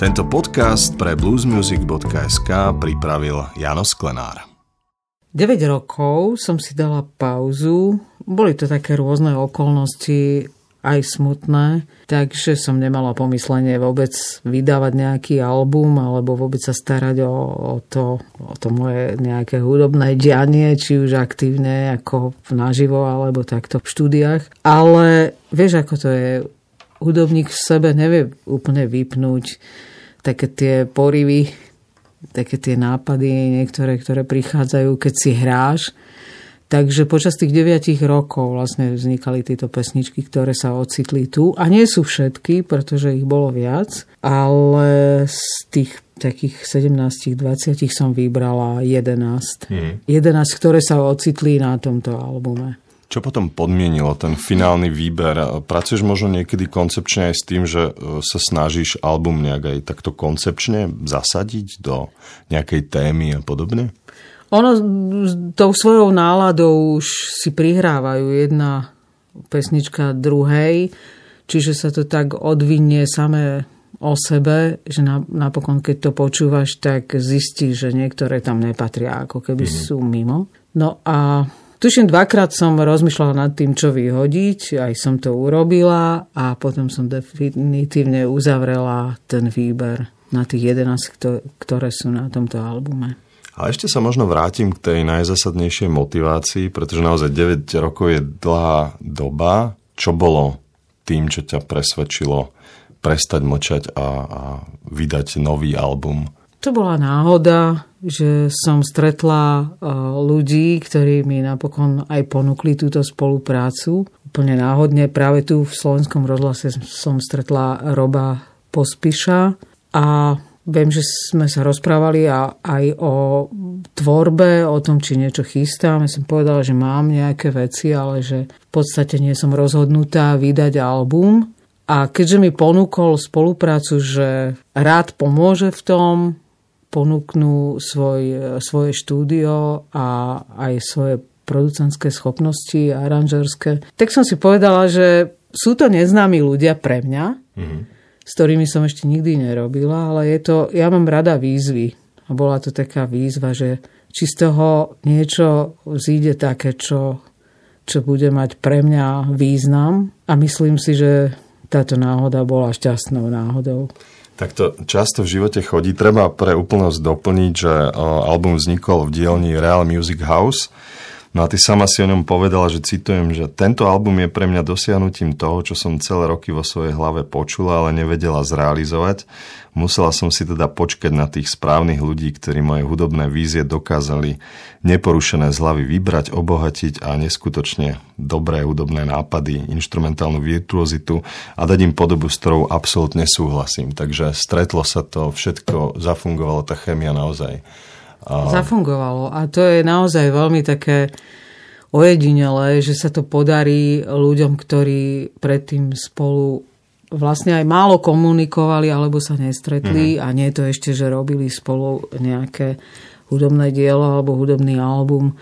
Tento podcast pre bluesmusic.sk pripravil Jano Sklenár. 9 rokov som si dala pauzu. Boli to také rôzne okolnosti, aj smutné, takže som nemala pomyslenie vôbec vydávať nejaký album alebo vôbec sa starať o, o, to, o to moje nejaké hudobné dianie, či už aktívne ako naživo alebo takto v štúdiách. Ale vieš, ako to je, hudobník v sebe nevie úplne vypnúť také tie porivy, také tie nápady niektoré, ktoré prichádzajú, keď si hráš Takže počas tých deviatich rokov vlastne vznikali tieto pesničky, ktoré sa ocitli tu. A nie sú všetky, pretože ich bolo viac, ale z tých takých 17-20 som vybrala 11. Hmm. 11, ktoré sa ocitli na tomto albume. Čo potom podmienilo ten finálny výber? Pracuješ možno niekedy koncepčne aj s tým, že e, sa snažíš album nejak aj takto koncepčne zasadiť do nejakej témy a podobne? Ono tou svojou náladou už si prihrávajú jedna pesnička druhej, čiže sa to tak odvinie samé o sebe, že napokon, keď to počúvaš, tak zistíš, že niektoré tam nepatria, ako keby mm-hmm. sú mimo. No a tuším, dvakrát som rozmýšľala nad tým, čo vyhodiť, aj som to urobila a potom som definitívne uzavrela ten výber na tých 11, ktoré sú na tomto albume. A ešte sa možno vrátim k tej najzasadnejšej motivácii, pretože naozaj 9 rokov je dlhá doba. Čo bolo tým, čo ťa presvedčilo prestať mlčať a, a vydať nový album? To bola náhoda, že som stretla e, ľudí, ktorí mi napokon aj ponúkli túto spoluprácu. Úplne náhodne práve tu v slovenskom rozhlase som stretla Roba Pospiša a Viem, že sme sa rozprávali aj o tvorbe, o tom, či niečo chystám. Ja som povedala, že mám nejaké veci, ale že v podstate nie som rozhodnutá vydať album. A keďže mi ponúkol spoluprácu, že rád pomôže v tom, ponúknú svoj, svoje štúdio a aj svoje producentské schopnosti aranžerské, tak som si povedala, že sú to neznámi ľudia pre mňa, mm-hmm s ktorými som ešte nikdy nerobila, ale je to, ja mám rada výzvy. A bola to taká výzva, že či z toho niečo zíde také, čo, čo bude mať pre mňa význam. A myslím si, že táto náhoda bola šťastnou náhodou. Takto často v živote chodí. Treba pre úplnosť doplniť, že album vznikol v dielni Real Music House No a ty sama si o ňom povedala, že citujem, že tento album je pre mňa dosiahnutím toho, čo som celé roky vo svojej hlave počula, ale nevedela zrealizovať. Musela som si teda počkať na tých správnych ľudí, ktorí moje hudobné vízie dokázali neporušené z hlavy vybrať, obohatiť a neskutočne dobré hudobné nápady, instrumentálnu virtuozitu a dať im podobu, s ktorou absolútne súhlasím. Takže stretlo sa to, všetko zafungovalo, tá chemia naozaj. Zafungovalo. A to je naozaj veľmi také ojedinelé, že sa to podarí ľuďom, ktorí predtým spolu vlastne aj málo komunikovali alebo sa nestretli mm-hmm. a nie to ešte, že robili spolu nejaké hudobné dielo alebo hudobný album.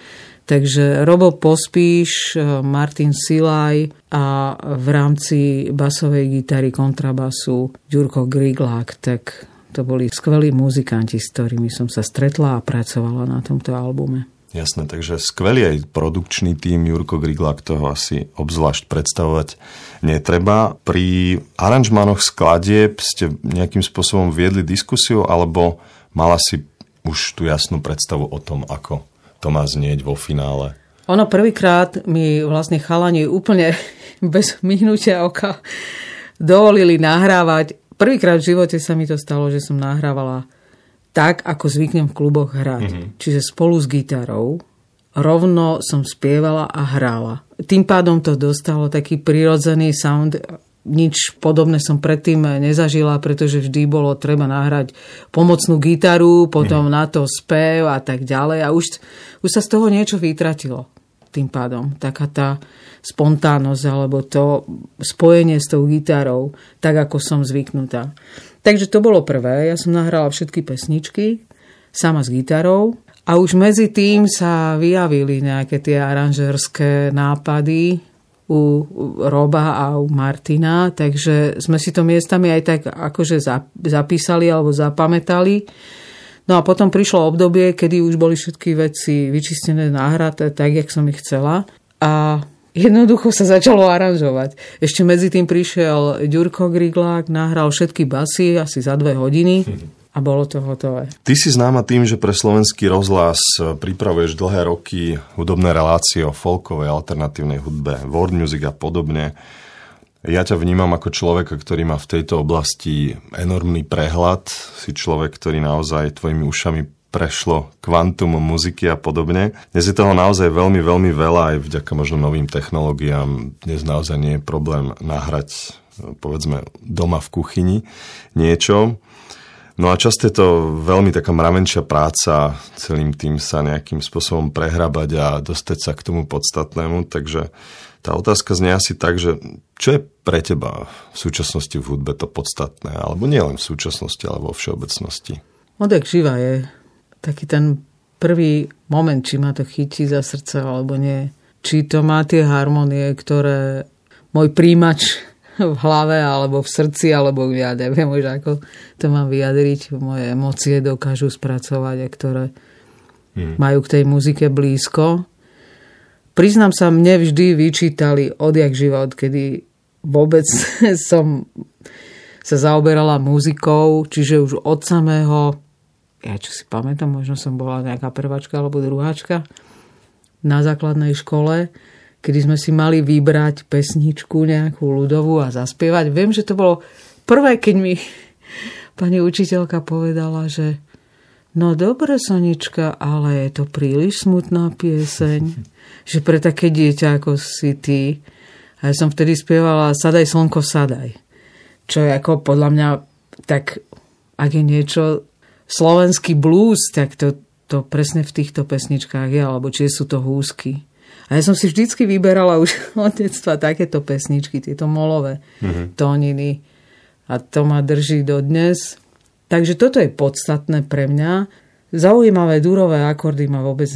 Takže Robo Pospíš, Martin Silaj a v rámci basovej gitary kontrabasu Ďurko Griglák, tak to boli skvelí muzikanti, s ktorými som sa stretla a pracovala na tomto albume. Jasné, takže skvelý aj produkčný tým Jurko Griglák toho asi obzvlášť predstavovať netreba. Pri aranžmanoch skladieb ste nejakým spôsobom viedli diskusiu alebo mala si už tú jasnú predstavu o tom, ako to má znieť vo finále? Ono prvýkrát mi vlastne chalani úplne bez myhnutia oka dovolili nahrávať Prvýkrát v živote sa mi to stalo, že som nahrávala tak, ako zvyknem v kluboch hrať. Mm-hmm. Čiže spolu s gitarou rovno som spievala a hrála. Tým pádom to dostalo taký prirodzený sound. Nič podobné som predtým nezažila, pretože vždy bolo treba nahrať pomocnú gitaru, potom mm. na to spev a tak ďalej. A už, už sa z toho niečo vytratilo tým pádom. Taká tá spontánnosť alebo to spojenie s tou gitarou, tak ako som zvyknutá. Takže to bolo prvé. Ja som nahrala všetky pesničky sama s gitarou a už medzi tým sa vyjavili nejaké tie aranžerské nápady, u Roba a u Martina, takže sme si to miestami aj tak akože zapísali alebo zapamätali. No a potom prišlo obdobie, kedy už boli všetky veci vyčistené, nahraté tak, jak som ich chcela. A jednoducho sa začalo aranžovať. Ešte medzi tým prišiel Ďurko Griglák, nahral všetky basy asi za dve hodiny a bolo to hotové. Ty si známa tým, že pre slovenský rozhlas pripravuješ dlhé roky hudobné relácie o folkovej alternatívnej hudbe, world music a podobne. Ja ťa vnímam ako človeka, ktorý má v tejto oblasti enormný prehľad. Si človek, ktorý naozaj tvojimi ušami prešlo kvantum muziky a podobne. Dnes je toho naozaj veľmi, veľmi veľa aj vďaka možno novým technológiám. Dnes naozaj nie je problém nahrať povedzme doma v kuchyni niečo. No a často je to veľmi taká mravenčia práca, celým tým sa nejakým spôsobom prehrabať a dostať sa k tomu podstatnému, takže tá otázka znie asi tak, že čo je pre teba v súčasnosti v hudbe to podstatné, alebo nie len v súčasnosti, ale vo všeobecnosti? Odek živa je taký ten prvý moment, či ma to chytí za srdce alebo nie. Či to má tie harmonie, ktoré môj príjimač v hlave, alebo v srdci, alebo ja neviem už ako to mám vyjadriť. Moje emócie dokážu spracovať, a ktoré hmm. majú k tej muzike blízko. Priznám sa, mne vždy vyčítali odjak život, kedy vôbec som sa zaoberala muzikou, čiže už od samého, ja čo si pamätám, možno som bola nejaká prváčka alebo druháčka na základnej škole, kedy sme si mali vybrať pesničku nejakú ľudovú a zaspievať. Viem, že to bolo prvé, keď mi pani učiteľka povedala, že no dobre, Sonička, ale je to príliš smutná pieseň, že pre také dieťa ako si ty. A ja som vtedy spievala Sadaj, slnko, sadaj. Čo je ako podľa mňa tak, ak je niečo slovenský blues, tak to, to presne v týchto pesničkách je, alebo či sú to húsky. A ja som si vždycky vyberala už od detstva takéto pesničky, tieto molové mm-hmm. tóniny. A to ma drží do dnes. Takže toto je podstatné pre mňa. Zaujímavé durové akordy ma vôbec...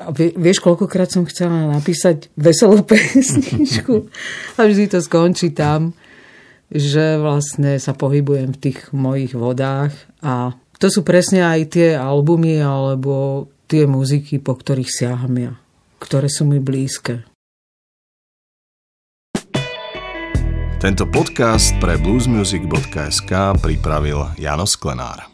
A vieš, koľkokrát som chcela napísať veselú pesničku a vždy to skončí tam, že vlastne sa pohybujem v tých mojich vodách a to sú presne aj tie albumy alebo tie muziky, po ktorých siaham ja ktoré sú mi blízke. Tento podcast pre bluesmusic.sk pripravil Jano Sklenár.